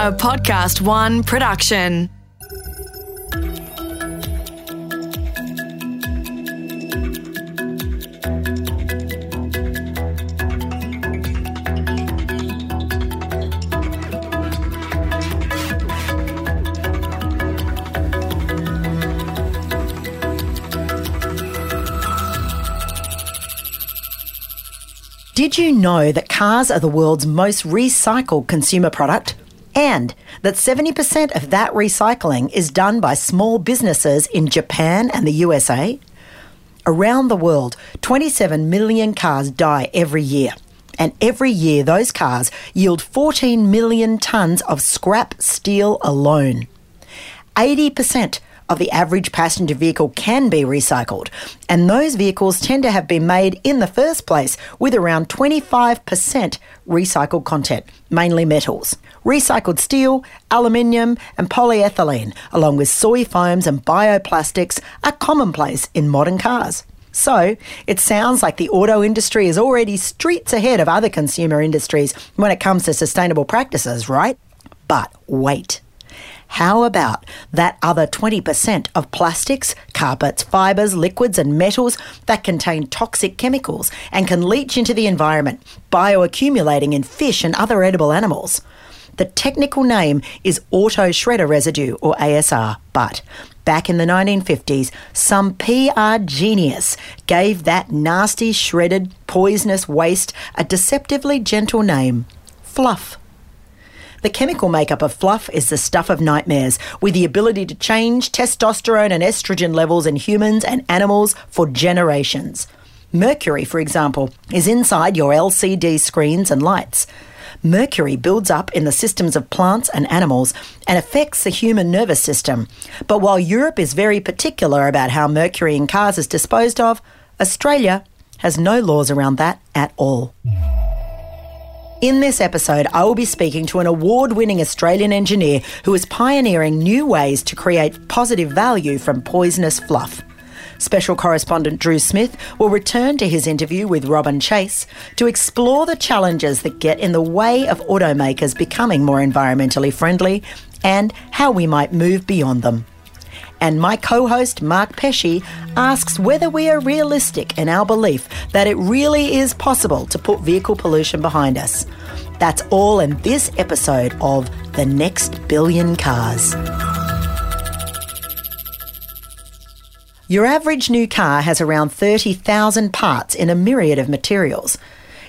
a Podcast One production. Did you know that cars are the world's most recycled consumer product? And that 70% of that recycling is done by small businesses in Japan and the USA? Around the world, 27 million cars die every year. And every year, those cars yield 14 million tonnes of scrap steel alone. 80% of the average passenger vehicle can be recycled, and those vehicles tend to have been made in the first place with around 25% recycled content, mainly metals. Recycled steel, aluminium, and polyethylene, along with soy foams and bioplastics, are commonplace in modern cars. So, it sounds like the auto industry is already streets ahead of other consumer industries when it comes to sustainable practices, right? But wait. How about that other 20% of plastics, carpets, fibres, liquids, and metals that contain toxic chemicals and can leach into the environment, bioaccumulating in fish and other edible animals? The technical name is auto shredder residue, or ASR, but back in the 1950s, some PR genius gave that nasty, shredded, poisonous waste a deceptively gentle name fluff. The chemical makeup of fluff is the stuff of nightmares, with the ability to change testosterone and estrogen levels in humans and animals for generations. Mercury, for example, is inside your LCD screens and lights. Mercury builds up in the systems of plants and animals and affects the human nervous system. But while Europe is very particular about how mercury in cars is disposed of, Australia has no laws around that at all. In this episode, I will be speaking to an award winning Australian engineer who is pioneering new ways to create positive value from poisonous fluff. Special correspondent Drew Smith will return to his interview with Robin Chase to explore the challenges that get in the way of automakers becoming more environmentally friendly and how we might move beyond them. And my co host, Mark Pesce, asks whether we are realistic in our belief that it really is possible to put vehicle pollution behind us. That's all in this episode of The Next Billion Cars. Your average new car has around 30,000 parts in a myriad of materials.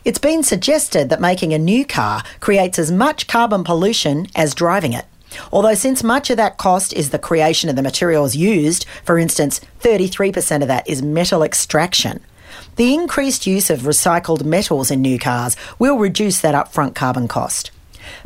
It's been suggested that making a new car creates as much carbon pollution as driving it. Although, since much of that cost is the creation of the materials used, for instance, 33% of that is metal extraction, the increased use of recycled metals in new cars will reduce that upfront carbon cost.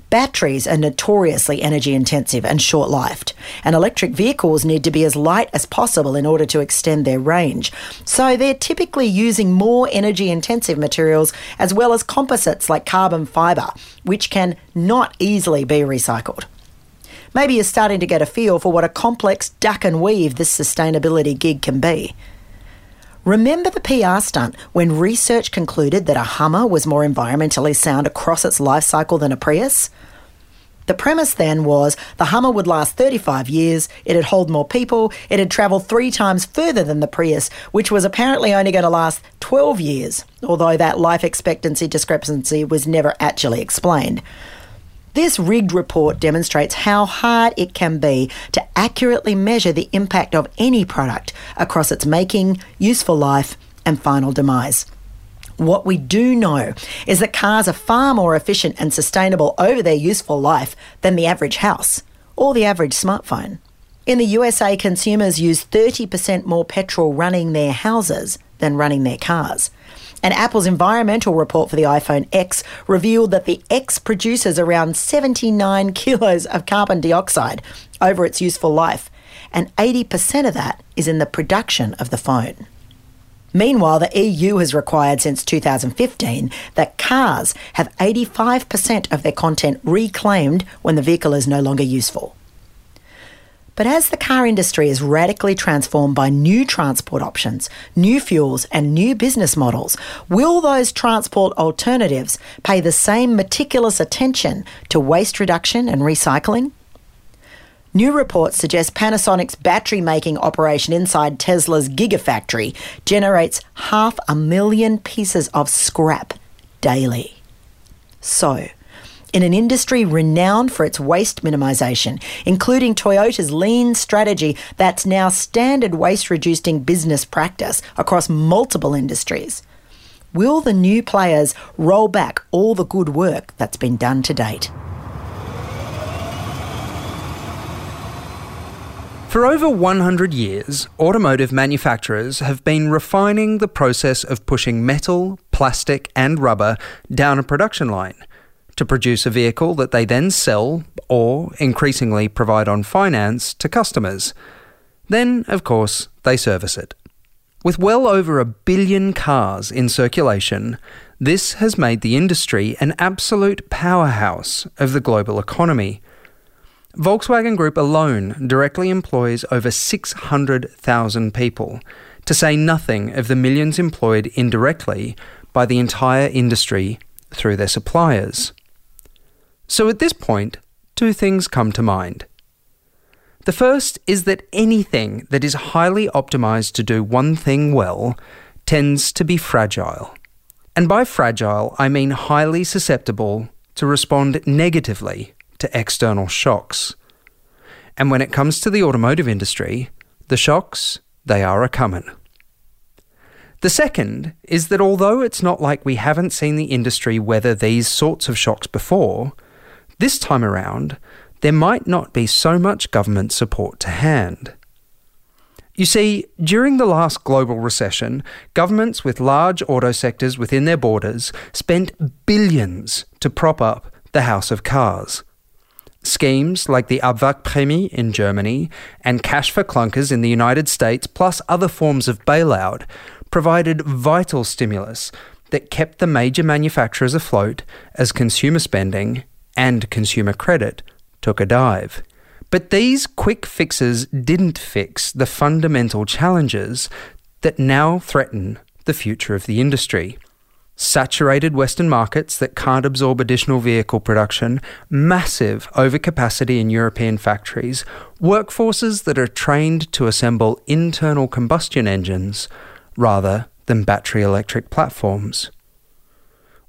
Batteries are notoriously energy intensive and short lived, and electric vehicles need to be as light as possible in order to extend their range. So they're typically using more energy intensive materials as well as composites like carbon fibre, which can not easily be recycled. Maybe you're starting to get a feel for what a complex duck and weave this sustainability gig can be. Remember the PR stunt when research concluded that a Hummer was more environmentally sound across its life cycle than a Prius? The premise then was the Hummer would last 35 years, it'd hold more people, it'd travel three times further than the Prius, which was apparently only going to last 12 years, although that life expectancy discrepancy was never actually explained. This rigged report demonstrates how hard it can be to accurately measure the impact of any product across its making, useful life, and final demise. What we do know is that cars are far more efficient and sustainable over their useful life than the average house or the average smartphone. In the USA, consumers use 30% more petrol running their houses than running their cars. And Apple's environmental report for the iPhone X revealed that the X produces around 79 kilos of carbon dioxide over its useful life, and 80% of that is in the production of the phone. Meanwhile, the EU has required since 2015 that cars have 85% of their content reclaimed when the vehicle is no longer useful. But as the car industry is radically transformed by new transport options, new fuels, and new business models, will those transport alternatives pay the same meticulous attention to waste reduction and recycling? New reports suggest Panasonic's battery making operation inside Tesla's Gigafactory generates half a million pieces of scrap daily. So, in an industry renowned for its waste minimisation, including Toyota's lean strategy that's now standard waste reducing business practice across multiple industries. Will the new players roll back all the good work that's been done to date? For over 100 years, automotive manufacturers have been refining the process of pushing metal, plastic, and rubber down a production line to produce a vehicle that they then sell or increasingly provide on finance to customers. Then, of course, they service it. With well over a billion cars in circulation, this has made the industry an absolute powerhouse of the global economy. Volkswagen Group alone directly employs over 600,000 people, to say nothing of the millions employed indirectly by the entire industry through their suppliers. So at this point, two things come to mind. The first is that anything that is highly optimized to do one thing well tends to be fragile. And by fragile, I mean highly susceptible to respond negatively to external shocks. And when it comes to the automotive industry, the shocks, they are a common. The second is that although it's not like we haven't seen the industry weather these sorts of shocks before, this time around, there might not be so much government support to hand. You see, during the last global recession, governments with large auto sectors within their borders spent billions to prop up the house of cars. Schemes like the Abwrackprämie in Germany and Cash for Clunkers in the United States, plus other forms of bailout, provided vital stimulus that kept the major manufacturers afloat as consumer spending and consumer credit took a dive. But these quick fixes didn't fix the fundamental challenges that now threaten the future of the industry. Saturated Western markets that can't absorb additional vehicle production, massive overcapacity in European factories, workforces that are trained to assemble internal combustion engines rather than battery electric platforms.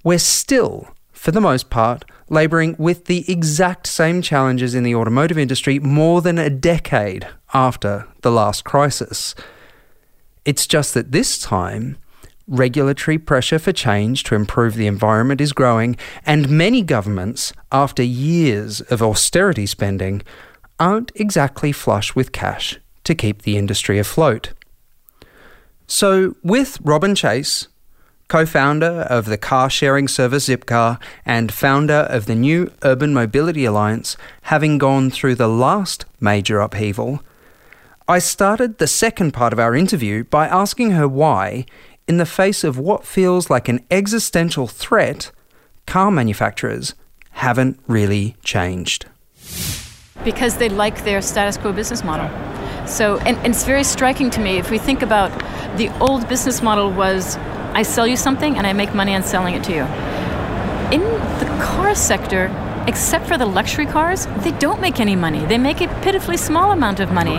We're still, for the most part, labouring with the exact same challenges in the automotive industry more than a decade after the last crisis. It's just that this time, regulatory pressure for change to improve the environment is growing, and many governments, after years of austerity spending, aren't exactly flush with cash to keep the industry afloat. So, with Robin Chase, co founder of the car sharing service Zipcar and founder of the new Urban Mobility Alliance, having gone through the last major upheaval, I started the second part of our interview by asking her why, in the face of what feels like an existential threat, car manufacturers haven't really changed. Because they like their status quo business model. So, and, and it's very striking to me if we think about the old business model was I sell you something and I make money on selling it to you. In the car sector, except for the luxury cars, they don't make any money. They make a pitifully small amount of money.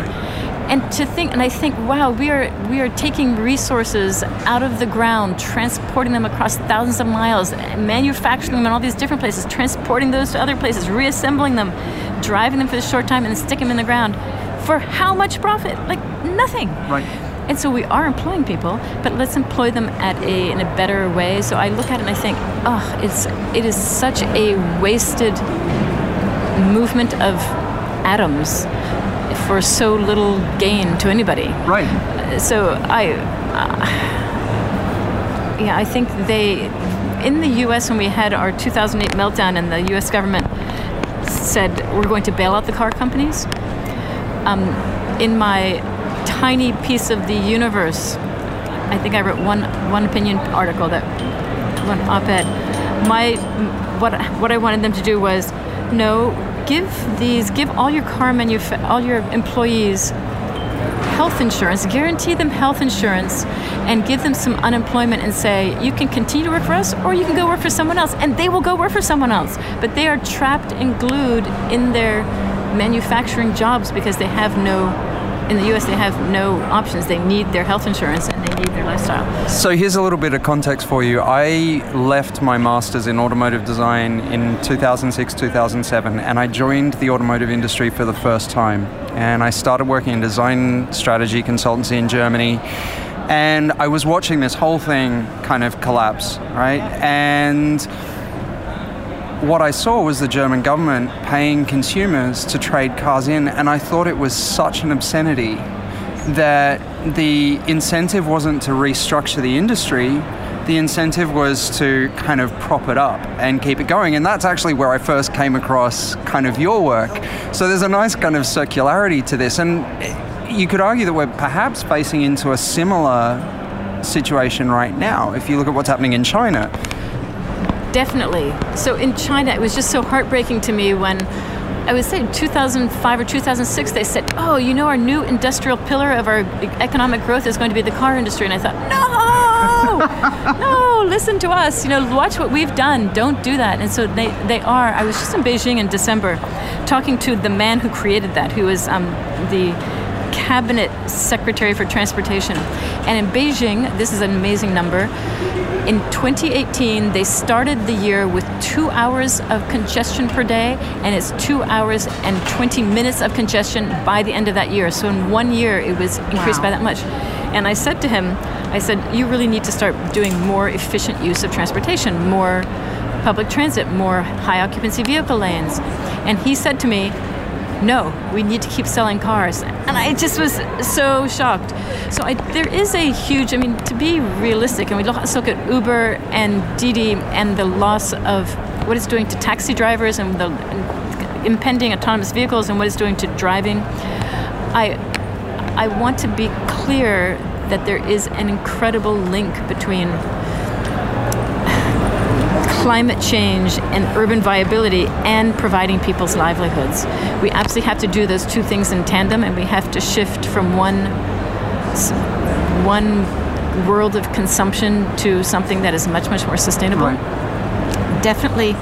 And to think, and I think, wow, we are we are taking resources out of the ground, transporting them across thousands of miles, manufacturing them in all these different places, transporting those to other places, reassembling them, driving them for a short time, and then stick them in the ground. For how much profit? Like nothing. Right. And so we are employing people, but let's employ them at a in a better way. So I look at it and I think, oh, it's it is such a wasted movement of atoms for so little gain to anybody. Right. So I, uh, yeah, I think they in the U.S. when we had our 2008 meltdown and the U.S. government said we're going to bail out the car companies. Um, in my tiny piece of the universe. I think I wrote one one opinion article that one op-ed. My what what I wanted them to do was no, give these, give all your car manuf- all your employees health insurance, guarantee them health insurance, and give them some unemployment and say, you can continue to work for us or you can go work for someone else. And they will go work for someone else. But they are trapped and glued in their manufacturing jobs because they have no in the US, they have no options. They need their health insurance and they need their lifestyle. So, here's a little bit of context for you. I left my master's in automotive design in 2006 2007, and I joined the automotive industry for the first time. And I started working in design strategy consultancy in Germany. And I was watching this whole thing kind of collapse, right? And what I saw was the German government paying consumers to trade cars in, and I thought it was such an obscenity that the incentive wasn't to restructure the industry, the incentive was to kind of prop it up and keep it going. And that's actually where I first came across kind of your work. So there's a nice kind of circularity to this. And you could argue that we're perhaps facing into a similar situation right now if you look at what's happening in China. Definitely. So in China, it was just so heartbreaking to me when I would say 2005 or 2006, they said, oh, you know, our new industrial pillar of our economic growth is going to be the car industry. And I thought, no, no, listen to us. You know, watch what we've done. Don't do that. And so they, they are. I was just in Beijing in December talking to the man who created that, who was um, the cabinet secretary for transportation. And in Beijing, this is an amazing number. In 2018, they started the year with two hours of congestion per day, and it's two hours and 20 minutes of congestion by the end of that year. So in one year, it was increased wow. by that much. And I said to him, I said, you really need to start doing more efficient use of transportation, more public transit, more high occupancy vehicle lanes. And he said to me, no, we need to keep selling cars. And I just was so shocked. So I, there is a huge, I mean, to be realistic, and we look, at Uber and Didi and the loss of what it's doing to taxi drivers and the impending autonomous vehicles and what it's doing to driving. I, I want to be clear that there is an incredible link between climate change and urban viability and providing people's livelihoods. We absolutely have to do those two things in tandem, and we have to shift from one one world of consumption to something that is much much more sustainable. Right. Definitely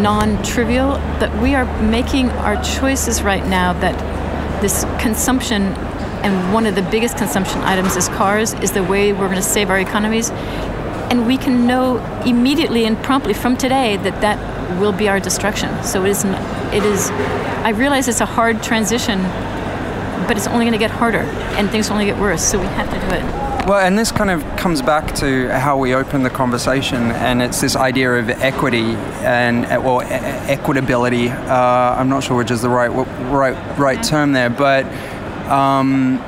non-trivial, but we are making our choices right now that this consumption and one of the biggest consumption items is cars is the way we're going to save our economies and we can know immediately and promptly from today that that will be our destruction. So it is, it is. I realize it's a hard transition, but it's only going to get harder, and things only get worse. So we have to do it. Well, and this kind of comes back to how we open the conversation, and it's this idea of equity and well, equitability. Uh, I'm not sure which is the right right right term there, but. Um,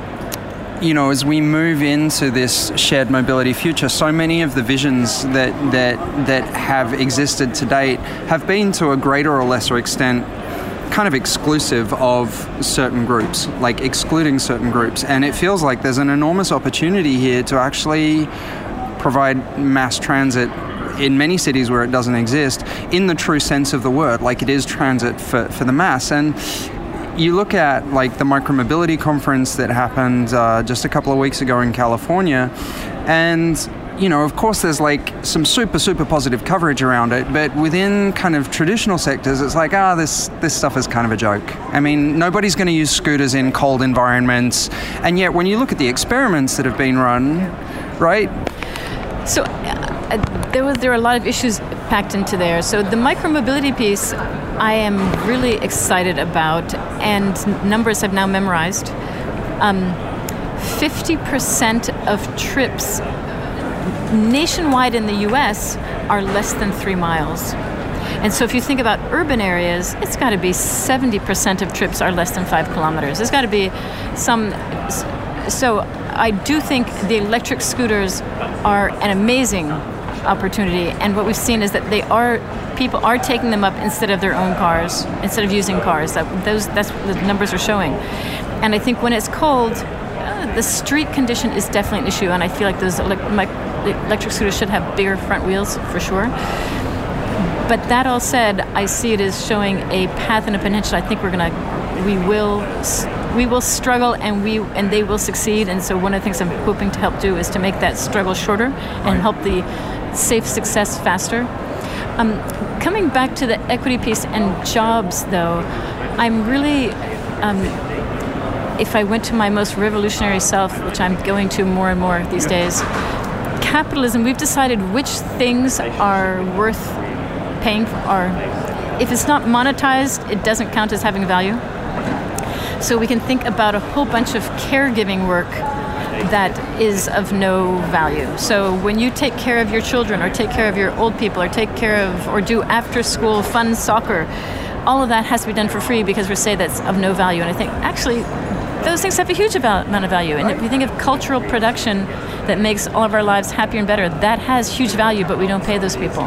you know, as we move into this shared mobility future, so many of the visions that that that have existed to date have been to a greater or lesser extent kind of exclusive of certain groups, like excluding certain groups. And it feels like there's an enormous opportunity here to actually provide mass transit in many cities where it doesn't exist in the true sense of the word, like it is transit for, for the mass. And you look at like the micromobility conference that happened uh, just a couple of weeks ago in California, and you know, of course, there's like some super, super positive coverage around it, but within kind of traditional sectors, it's like, ah, this this stuff is kind of a joke. I mean, nobody's going to use scooters in cold environments, and yet when you look at the experiments that have been run, right? So uh, there was there are a lot of issues packed into there. So the micromobility piece, I am really excited about, and numbers I've now memorized. Um, 50% of trips nationwide in the US are less than three miles. And so if you think about urban areas, it's got to be 70% of trips are less than five kilometers. There's got to be some. So I do think the electric scooters are an amazing opportunity. And what we've seen is that they are people are taking them up instead of their own cars, instead of using cars. That those that's what the numbers are showing. And I think when it's cold, uh, the street condition is definitely an issue. And I feel like those my, electric scooters should have bigger front wheels for sure. But that all said, I see it as showing a path and a potential. I think we're gonna, we will, we will struggle, and we and they will succeed. And so one of the things I'm hoping to help do is to make that struggle shorter and help the safe success faster. Um, coming back to the equity piece and jobs, though, I'm really. Um, if I went to my most revolutionary self, which I'm going to more and more these days, capitalism, we've decided which things are worth paying for. Are, if it's not monetized, it doesn't count as having value. So we can think about a whole bunch of caregiving work that is of no value. So when you take care of your children or take care of your old people or take care of or do after school fun soccer, all of that has to be done for free because we say that's of no value. And I think actually those things have a huge amount of value. And if you think of cultural production that makes all of our lives happier and better, that has huge value, but we don't pay those people.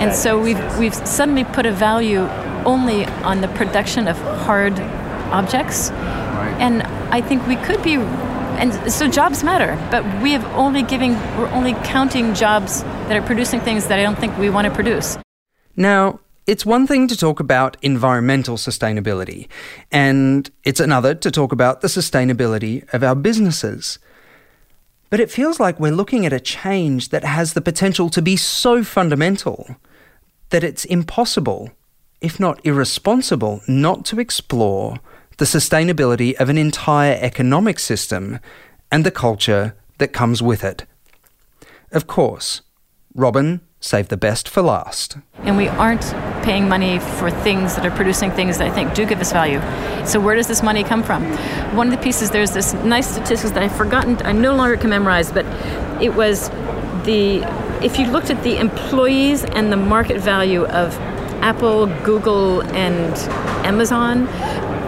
And so we've, we've suddenly put a value only on the production of hard objects. And I think we could be and so jobs matter but we have only giving we're only counting jobs that are producing things that i don't think we want to produce now it's one thing to talk about environmental sustainability, and it's another to talk about the sustainability of our businesses. But it feels like we're looking at a change that has the potential to be so fundamental that it's impossible, if not irresponsible, not to explore the sustainability of an entire economic system and the culture that comes with it. Of course, Robin save the best for last. And we aren't paying money for things that are producing things that I think do give us value. So where does this money come from? One of the pieces there's this nice statistics that I've forgotten I no longer can memorize, but it was the if you looked at the employees and the market value of Apple, Google, and Amazon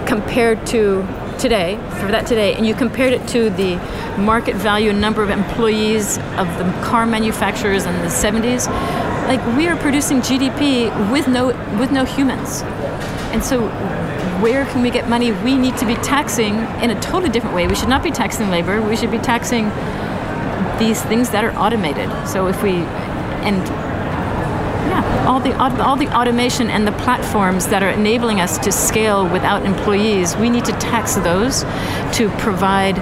compared to today, for that today, and you compared it to the market value and number of employees of the car manufacturers in the 70s, like we are producing GDP with no with no humans. And so where can we get money? We need to be taxing in a totally different way. We should not be taxing labor. We should be taxing these things that are automated. So if we and all the all the automation and the platforms that are enabling us to scale without employees, we need to tax those to provide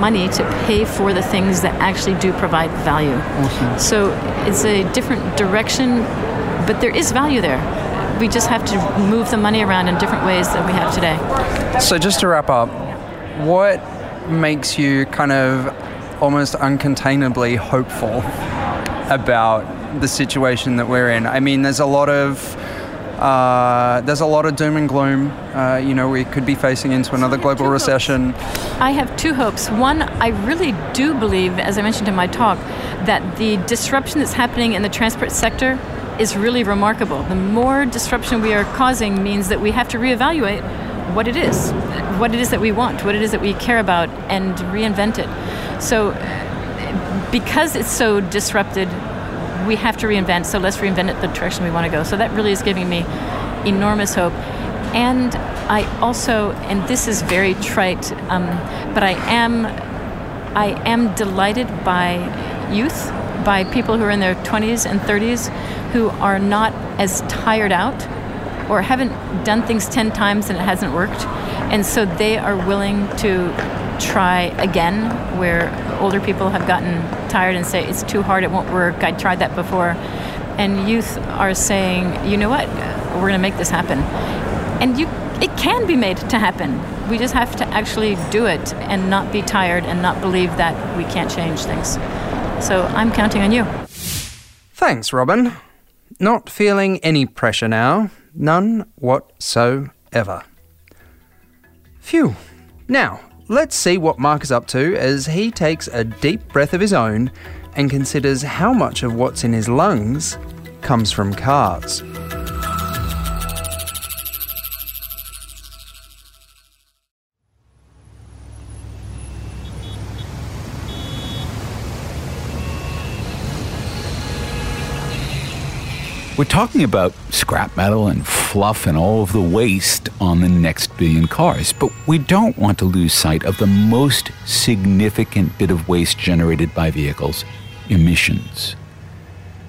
money to pay for the things that actually do provide value. Awesome. So it's a different direction, but there is value there. We just have to move the money around in different ways than we have today. So just to wrap up, what makes you kind of almost uncontainably hopeful about the situation that we're in. I mean, there's a lot of uh, there's a lot of doom and gloom. Uh, you know, we could be facing into another global recession. I have two hopes. One, I really do believe, as I mentioned in my talk, that the disruption that's happening in the transport sector is really remarkable. The more disruption we are causing means that we have to reevaluate what it is, what it is that we want, what it is that we care about, and reinvent it. So, because it's so disrupted, we have to reinvent, so let's reinvent it the direction we want to go. So that really is giving me enormous hope. And I also, and this is very trite, um, but I am, I am delighted by youth, by people who are in their 20s and 30s, who are not as tired out or haven't done things 10 times and it hasn't worked. And so they are willing to try again where older people have gotten tired and say it's too hard, it won't work, I tried that before. And youth are saying, you know what, we're going to make this happen. And you, it can be made to happen. We just have to actually do it and not be tired and not believe that we can't change things. So I'm counting on you. Thanks, Robin. Not feeling any pressure now. None whatsoever. Phew. Now, Let's see what Mark is up to as he takes a deep breath of his own and considers how much of what's in his lungs comes from cars. We're talking about scrap metal and fluff and all of the waste on the next billion cars, but we don't want to lose sight of the most significant bit of waste generated by vehicles emissions.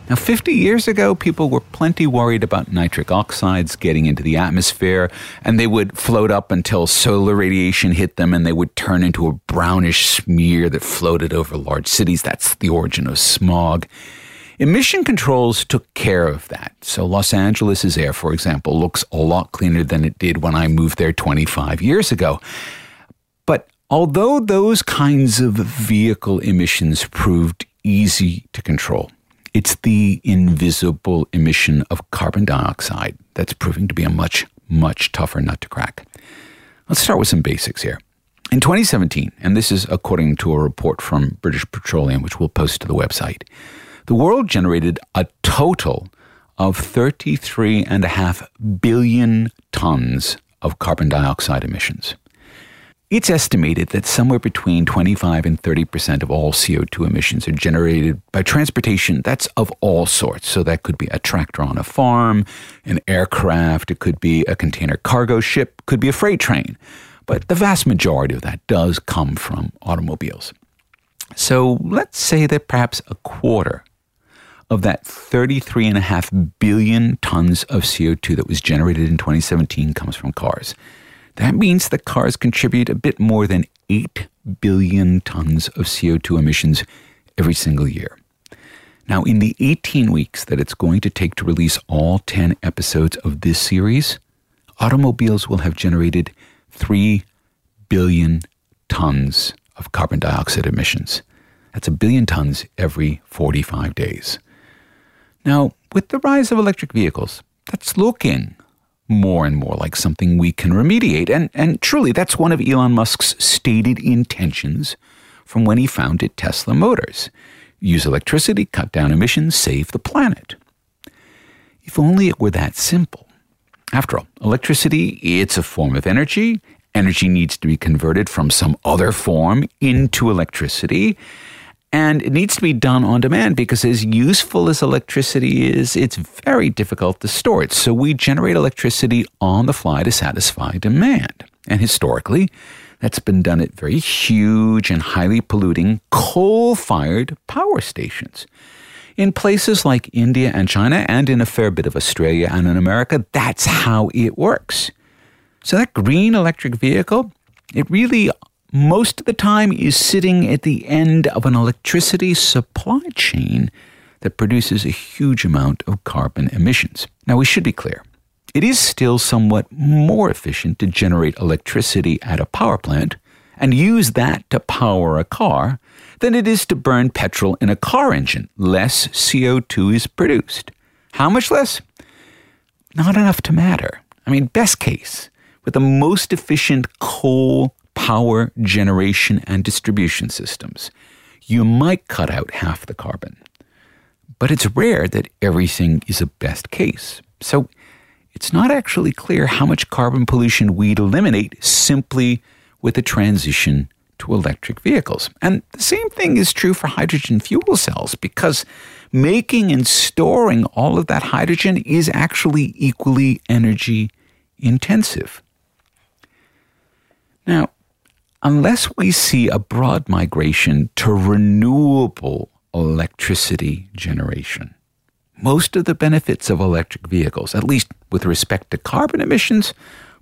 Now, 50 years ago, people were plenty worried about nitric oxides getting into the atmosphere, and they would float up until solar radiation hit them and they would turn into a brownish smear that floated over large cities. That's the origin of smog. Emission controls took care of that. So, Los Angeles' air, for example, looks a lot cleaner than it did when I moved there 25 years ago. But although those kinds of vehicle emissions proved easy to control, it's the invisible emission of carbon dioxide that's proving to be a much, much tougher nut to crack. Let's start with some basics here. In 2017, and this is according to a report from British Petroleum, which we'll post to the website, the world generated a total of 33.5 billion tons of carbon dioxide emissions. It's estimated that somewhere between 25 and 30 percent of all CO2 emissions are generated by transportation that's of all sorts. So that could be a tractor on a farm, an aircraft, it could be a container cargo ship, could be a freight train. But the vast majority of that does come from automobiles. So let's say that perhaps a quarter of that 33.5 billion tons of CO2 that was generated in 2017 comes from cars. That means that cars contribute a bit more than 8 billion tons of CO2 emissions every single year. Now, in the 18 weeks that it's going to take to release all 10 episodes of this series, automobiles will have generated 3 billion tons of carbon dioxide emissions. That's a billion tons every 45 days. Now, with the rise of electric vehicles, that's looking more and more like something we can remediate. And, and truly, that's one of Elon Musk's stated intentions from when he founded Tesla Motors use electricity, cut down emissions, save the planet. If only it were that simple. After all, electricity, it's a form of energy. Energy needs to be converted from some other form into electricity. And it needs to be done on demand because, as useful as electricity is, it's very difficult to store it. So, we generate electricity on the fly to satisfy demand. And historically, that's been done at very huge and highly polluting coal fired power stations. In places like India and China, and in a fair bit of Australia and in America, that's how it works. So, that green electric vehicle, it really most of the time is sitting at the end of an electricity supply chain that produces a huge amount of carbon emissions. Now, we should be clear. It is still somewhat more efficient to generate electricity at a power plant and use that to power a car than it is to burn petrol in a car engine. Less CO2 is produced. How much less? Not enough to matter. I mean, best case, with the most efficient coal power generation and distribution systems, you might cut out half the carbon. But it's rare that everything is a best case. So it's not actually clear how much carbon pollution we'd eliminate simply with a transition to electric vehicles. And the same thing is true for hydrogen fuel cells because making and storing all of that hydrogen is actually equally energy intensive. Now, unless we see a broad migration to renewable electricity generation. Most of the benefits of electric vehicles, at least with respect to carbon emissions,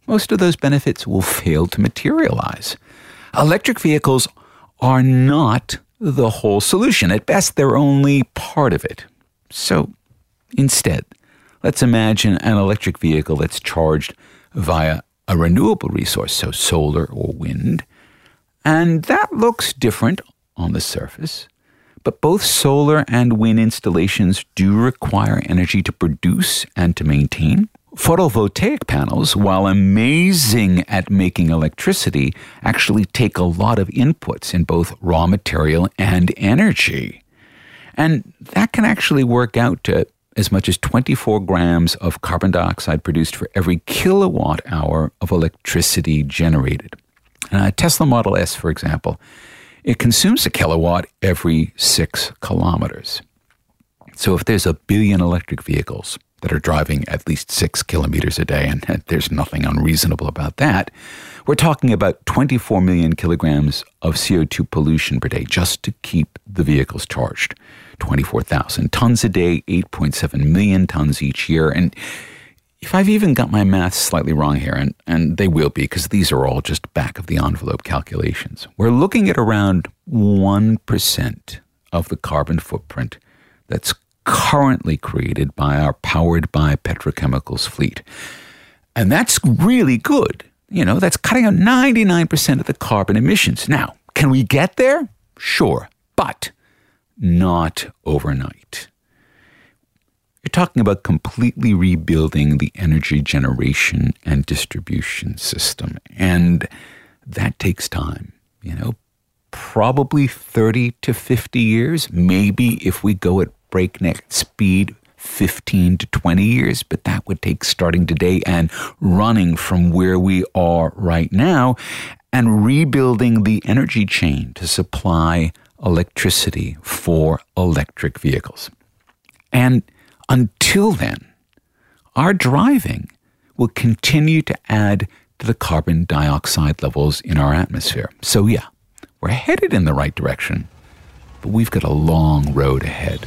most of those benefits will fail to materialize. Electric vehicles are not the whole solution. At best, they're only part of it. So instead, let's imagine an electric vehicle that's charged via a renewable resource, so solar or wind, and that looks different on the surface. But both solar and wind installations do require energy to produce and to maintain. Photovoltaic panels, while amazing at making electricity, actually take a lot of inputs in both raw material and energy. And that can actually work out to as much as 24 grams of carbon dioxide produced for every kilowatt hour of electricity generated. Uh, Tesla Model S, for example, it consumes a kilowatt every six kilometers. So if there's a billion electric vehicles, that are driving at least six kilometers a day, and there's nothing unreasonable about that. We're talking about 24 million kilograms of CO2 pollution per day just to keep the vehicles charged. 24,000 tons a day, 8.7 million tons each year. And if I've even got my math slightly wrong here, and, and they will be because these are all just back of the envelope calculations, we're looking at around 1% of the carbon footprint that's currently created by our powered by petrochemicals fleet. And that's really good. You know, that's cutting out 99% of the carbon emissions. Now, can we get there? Sure, but not overnight. You're talking about completely rebuilding the energy generation and distribution system. And that takes time, you know, probably 30 to 50 years, maybe if we go at breakneck speed 15 to 20 years, but that would take starting today and running from where we are right now and rebuilding the energy chain to supply electricity for electric vehicles. And until then, our driving will continue to add to the carbon dioxide levels in our atmosphere. So, yeah, we're headed in the right direction, but we've got a long road ahead.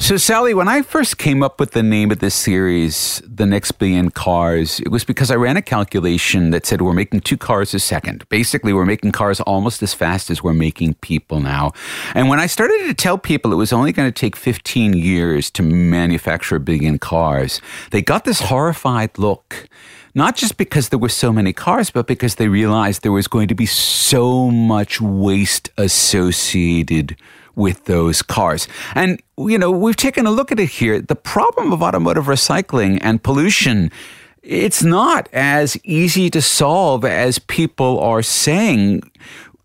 So, Sally, when I first came up with the name of this series, The Next Billion Cars, it was because I ran a calculation that said we're making two cars a second. Basically, we're making cars almost as fast as we're making people now. And when I started to tell people it was only going to take 15 years to manufacture a billion cars, they got this horrified look not just because there were so many cars, but because they realized there was going to be so much waste associated with those cars. And, you know, we've taken a look at it here. The problem of automotive recycling and pollution it's not as easy to solve as people are saying.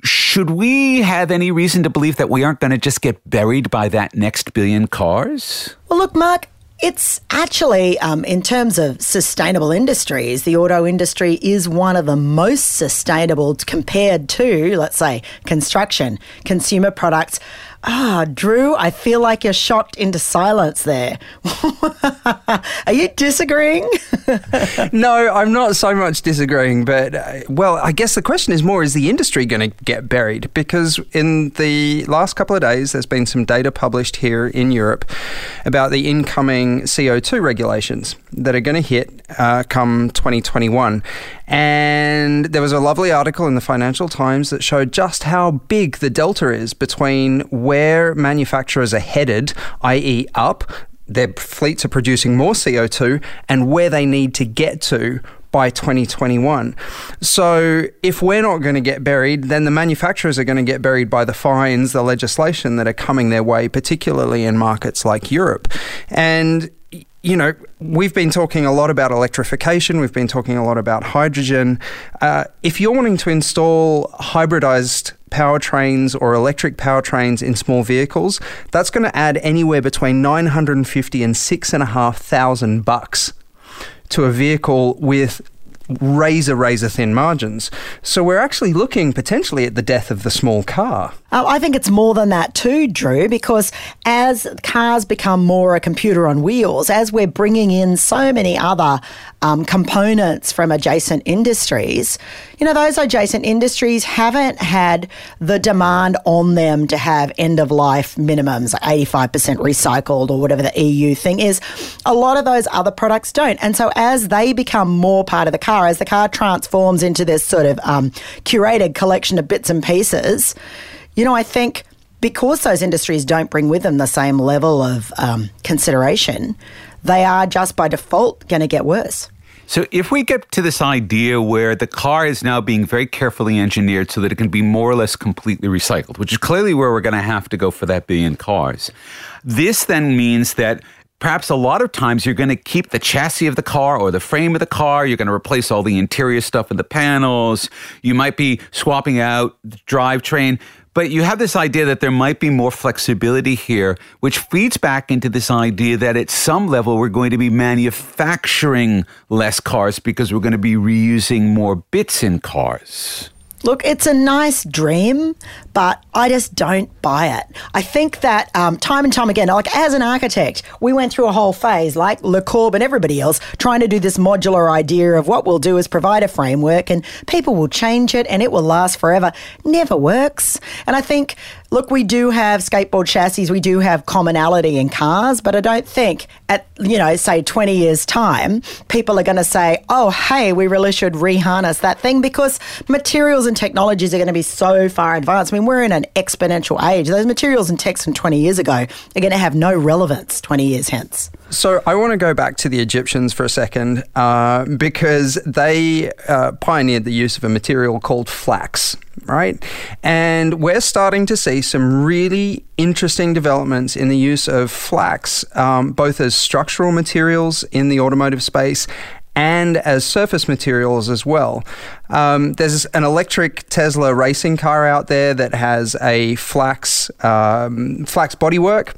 Should we have any reason to believe that we aren't going to just get buried by that next billion cars? Well, look, Mark, it's actually, um, in terms of sustainable industries, the auto industry is one of the most sustainable compared to, let's say, construction, consumer products. Ah, Drew, I feel like you're shocked into silence there. Are you disagreeing? no, I'm not so much disagreeing, but uh, well, I guess the question is more is the industry going to get buried? Because in the last couple of days, there's been some data published here in Europe about the incoming CO2 regulations that are going to hit uh, come 2021. And there was a lovely article in the Financial Times that showed just how big the delta is between where manufacturers are headed, i.e., up, their fleets are producing more CO2, and where they need to get to by 2021. So if we're not going to get buried, then the manufacturers are going to get buried by the fines, the legislation that are coming their way, particularly in markets like Europe. And you know, we've been talking a lot about electrification, we've been talking a lot about hydrogen. Uh, if you're wanting to install hybridized powertrains or electric powertrains in small vehicles, that's going to add anywhere between 950 and 6,500 bucks to a vehicle with razor, razor thin margins. So we're actually looking potentially at the death of the small car. Uh, I think it's more than that too, Drew, because as cars become more a computer on wheels, as we're bringing in so many other um, components from adjacent industries, you know, those adjacent industries haven't had the demand on them to have end of life minimums, like 85% recycled or whatever the EU thing is. A lot of those other products don't. And so as they become more part of the car, as the car transforms into this sort of um, curated collection of bits and pieces, you know, I think because those industries don't bring with them the same level of um, consideration, they are just by default going to get worse. So, if we get to this idea where the car is now being very carefully engineered so that it can be more or less completely recycled, which is clearly where we're going to have to go for that billion cars, this then means that perhaps a lot of times you're going to keep the chassis of the car or the frame of the car. You're going to replace all the interior stuff in the panels. You might be swapping out the drivetrain. But you have this idea that there might be more flexibility here, which feeds back into this idea that at some level we're going to be manufacturing less cars because we're going to be reusing more bits in cars. Look, it's a nice dream, but I just don't buy it. I think that um, time and time again, like as an architect, we went through a whole phase, like Le Corb and everybody else, trying to do this modular idea of what we'll do is provide a framework and people will change it and it will last forever. Never works. And I think look, we do have skateboard chassis, we do have commonality in cars, but I don't think at, you know, say 20 years' time, people are going to say, oh, hey, we really should reharness that thing because materials and technologies are going to be so far advanced. I mean, we're in an exponential age. Those materials and techs from 20 years ago are going to have no relevance 20 years hence. So I want to go back to the Egyptians for a second uh, because they uh, pioneered the use of a material called flax right? And we're starting to see some really interesting developments in the use of flax, um, both as structural materials in the automotive space and as surface materials as well. Um, there's an electric Tesla racing car out there that has a flax um, flax bodywork.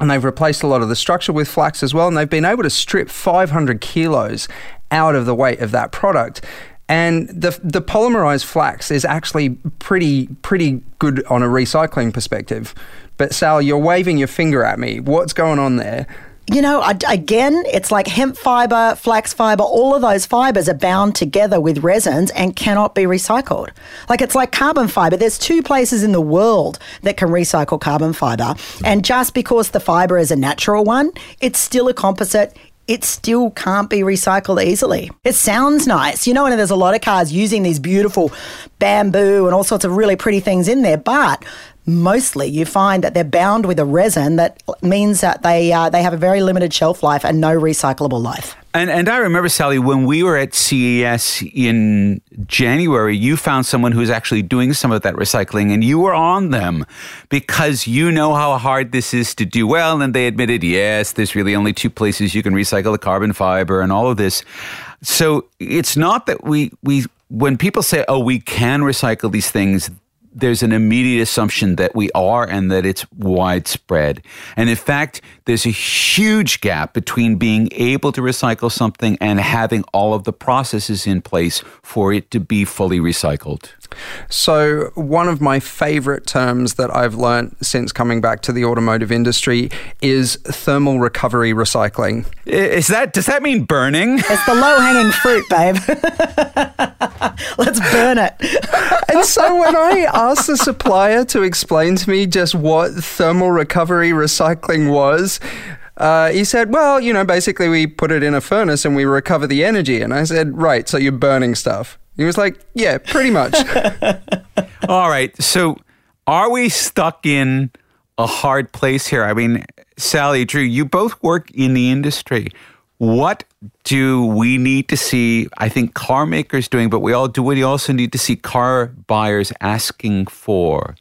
And they've replaced a lot of the structure with flax as well. And they've been able to strip 500 kilos out of the weight of that product. And the the polymerized flax is actually pretty pretty good on a recycling perspective. But Sal, you're waving your finger at me. What's going on there? You know, again, it's like hemp fiber, flax fiber, all of those fibers are bound together with resins and cannot be recycled. Like it's like carbon fiber. There's two places in the world that can recycle carbon fiber. And just because the fiber is a natural one, it's still a composite it still can't be recycled easily. It sounds nice, you know, and there's a lot of cars using these beautiful bamboo and all sorts of really pretty things in there, but mostly you find that they're bound with a resin that means that they uh, they have a very limited shelf life and no recyclable life. And and I remember Sally when we were at CES in January, you found someone who's actually doing some of that recycling, and you were on them because you know how hard this is to do well. And they admitted, yes, there's really only two places you can recycle the carbon fiber and all of this. So it's not that we we when people say, oh, we can recycle these things, there's an immediate assumption that we are and that it's widespread. And in fact, there's a huge gap between being able to recycle something and having all of the processes in place for it to be fully recycled. So, one of my favorite terms that I've learned since coming back to the automotive industry is thermal recovery recycling. Is that does that mean burning? It's the low-hanging fruit, babe. Let's burn it. and so when I asked the supplier to explain to me just what thermal recovery recycling was, uh, he said, Well, you know, basically we put it in a furnace and we recover the energy. And I said, Right, so you're burning stuff. He was like, Yeah, pretty much. All right. So are we stuck in a hard place here? I mean, Sally, Drew, you both work in the industry. What do we need to see? I think car makers doing, but we all do. We also need to see car buyers asking for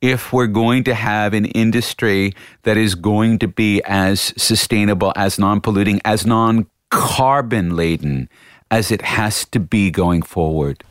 if we're going to have an industry that is going to be as sustainable, as non polluting, as non carbon laden as it has to be going forward.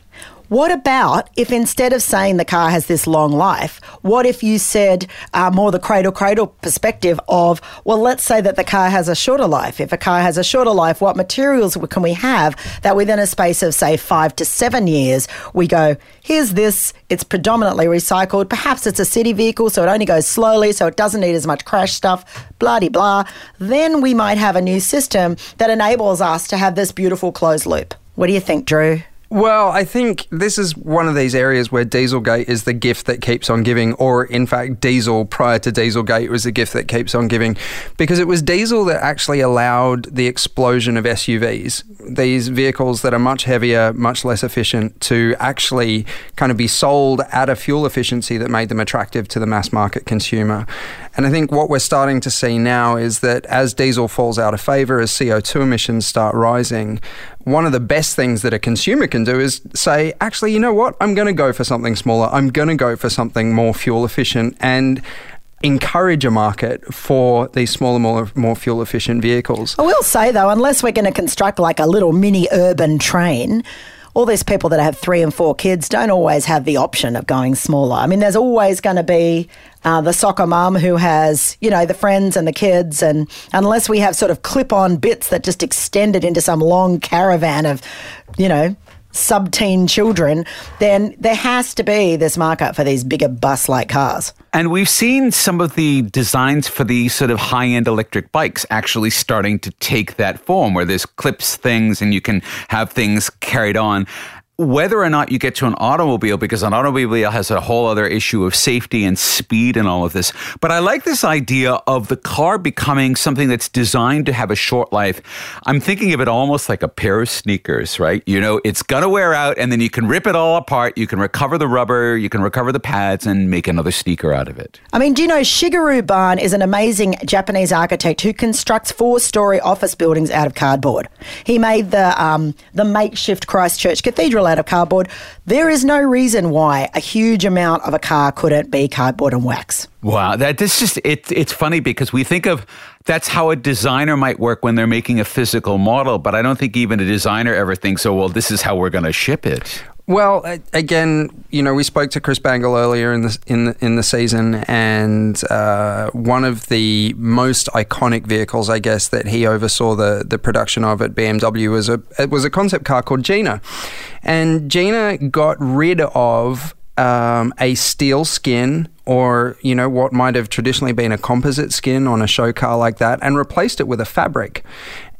What about if instead of saying the car has this long life, what if you said uh, more the cradle cradle perspective of, well, let's say that the car has a shorter life. If a car has a shorter life, what materials can we have that within a space of, say, five to seven years, we go, here's this, it's predominantly recycled. Perhaps it's a city vehicle, so it only goes slowly, so it doesn't need as much crash stuff, blah, de, blah. Then we might have a new system that enables us to have this beautiful closed loop. What do you think, Drew? Well, I think this is one of these areas where Dieselgate is the gift that keeps on giving, or in fact, Diesel prior to Dieselgate was the gift that keeps on giving, because it was Diesel that actually allowed the explosion of SUVs, these vehicles that are much heavier, much less efficient, to actually kind of be sold at a fuel efficiency that made them attractive to the mass market consumer. And I think what we're starting to see now is that as diesel falls out of favor, as CO2 emissions start rising, one of the best things that a consumer can do is say, actually, you know what? I'm going to go for something smaller. I'm going to go for something more fuel efficient and encourage a market for these smaller, more, more fuel efficient vehicles. I will say, though, unless we're going to construct like a little mini urban train, all these people that have three and four kids don't always have the option of going smaller. I mean, there's always going to be uh, the soccer mum who has, you know, the friends and the kids. And unless we have sort of clip on bits that just extend it into some long caravan of, you know, sub teen children, then there has to be this market for these bigger bus like cars. And we've seen some of the designs for the sort of high end electric bikes actually starting to take that form where there's clips things and you can have things carried on whether or not you get to an automobile, because an automobile has a whole other issue of safety and speed and all of this. But I like this idea of the car becoming something that's designed to have a short life. I'm thinking of it almost like a pair of sneakers, right? You know, it's going to wear out and then you can rip it all apart. You can recover the rubber, you can recover the pads and make another sneaker out of it. I mean, do you know Shigeru Ban is an amazing Japanese architect who constructs four story office buildings out of cardboard. He made the, um, the makeshift Christchurch Cathedral out of cardboard. There is no reason why a huge amount of a car couldn't be cardboard and wax. Wow, that this just it, it's funny because we think of that's how a designer might work when they're making a physical model, but I don't think even a designer ever thinks, "Oh, well, this is how we're going to ship it." Well, again, you know, we spoke to Chris Bangle earlier in the in the, in the season, and uh, one of the most iconic vehicles, I guess, that he oversaw the the production of at BMW was a it was a concept car called Gina, and Gina got rid of um, a steel skin or you know what might have traditionally been a composite skin on a show car like that and replaced it with a fabric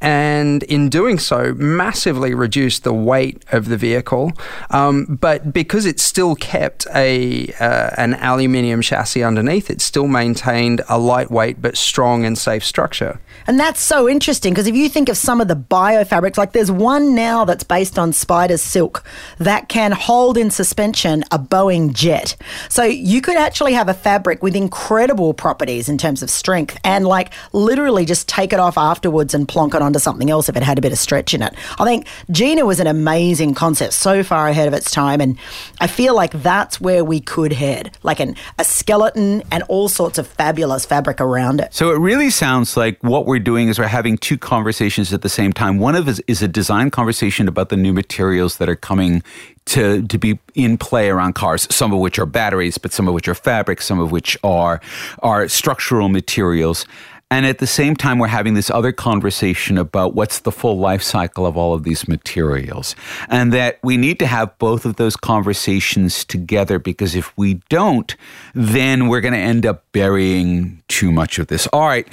and in doing so, massively reduced the weight of the vehicle. Um, but because it still kept a uh, an aluminium chassis underneath, it still maintained a lightweight but strong and safe structure. And that's so interesting because if you think of some of the biofabrics, like there's one now that's based on spider silk that can hold in suspension a Boeing jet. So you could actually have a fabric with incredible properties in terms of strength and like literally just take it off afterwards and plonk it onto something else if it had a bit of stretch in it. I think Gina was an amazing concept, so far ahead of its time, and I feel like that's where we could head, like an, a skeleton and all sorts of fabulous fabric around it. So it really sounds like what we're doing is we're having two conversations at the same time. One of is, is a design conversation about the new materials that are coming to, to be in play around cars, some of which are batteries, but some of which are fabrics, some of which are, are structural materials. And at the same time, we're having this other conversation about what's the full life cycle of all of these materials. And that we need to have both of those conversations together because if we don't, then we're going to end up burying too much of this. All right.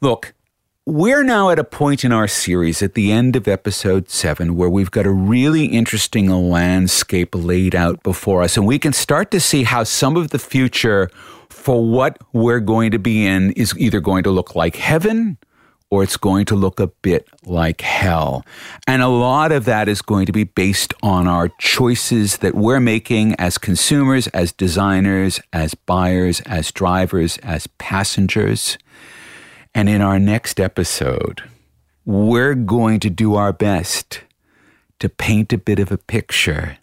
Look, we're now at a point in our series at the end of episode seven where we've got a really interesting landscape laid out before us, and we can start to see how some of the future for what we're going to be in is either going to look like heaven or it's going to look a bit like hell. And a lot of that is going to be based on our choices that we're making as consumers, as designers, as buyers, as drivers, as passengers. And in our next episode, we're going to do our best to paint a bit of a picture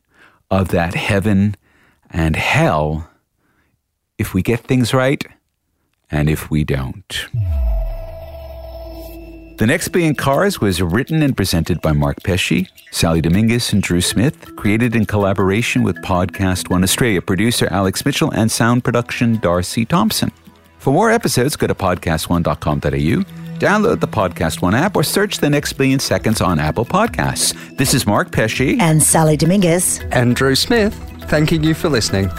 of that heaven and hell if we get things right and if we don't. The Next Billion Cars was written and presented by Mark Pesce, Sally Dominguez, and Drew Smith, created in collaboration with Podcast One Australia, producer Alex Mitchell, and sound production Darcy Thompson. For more episodes, go to podcastone.com.au, download the Podcast One app, or search The Next Billion Seconds on Apple Podcasts. This is Mark Pesce and Sally Dominguez and Drew Smith, thanking you for listening.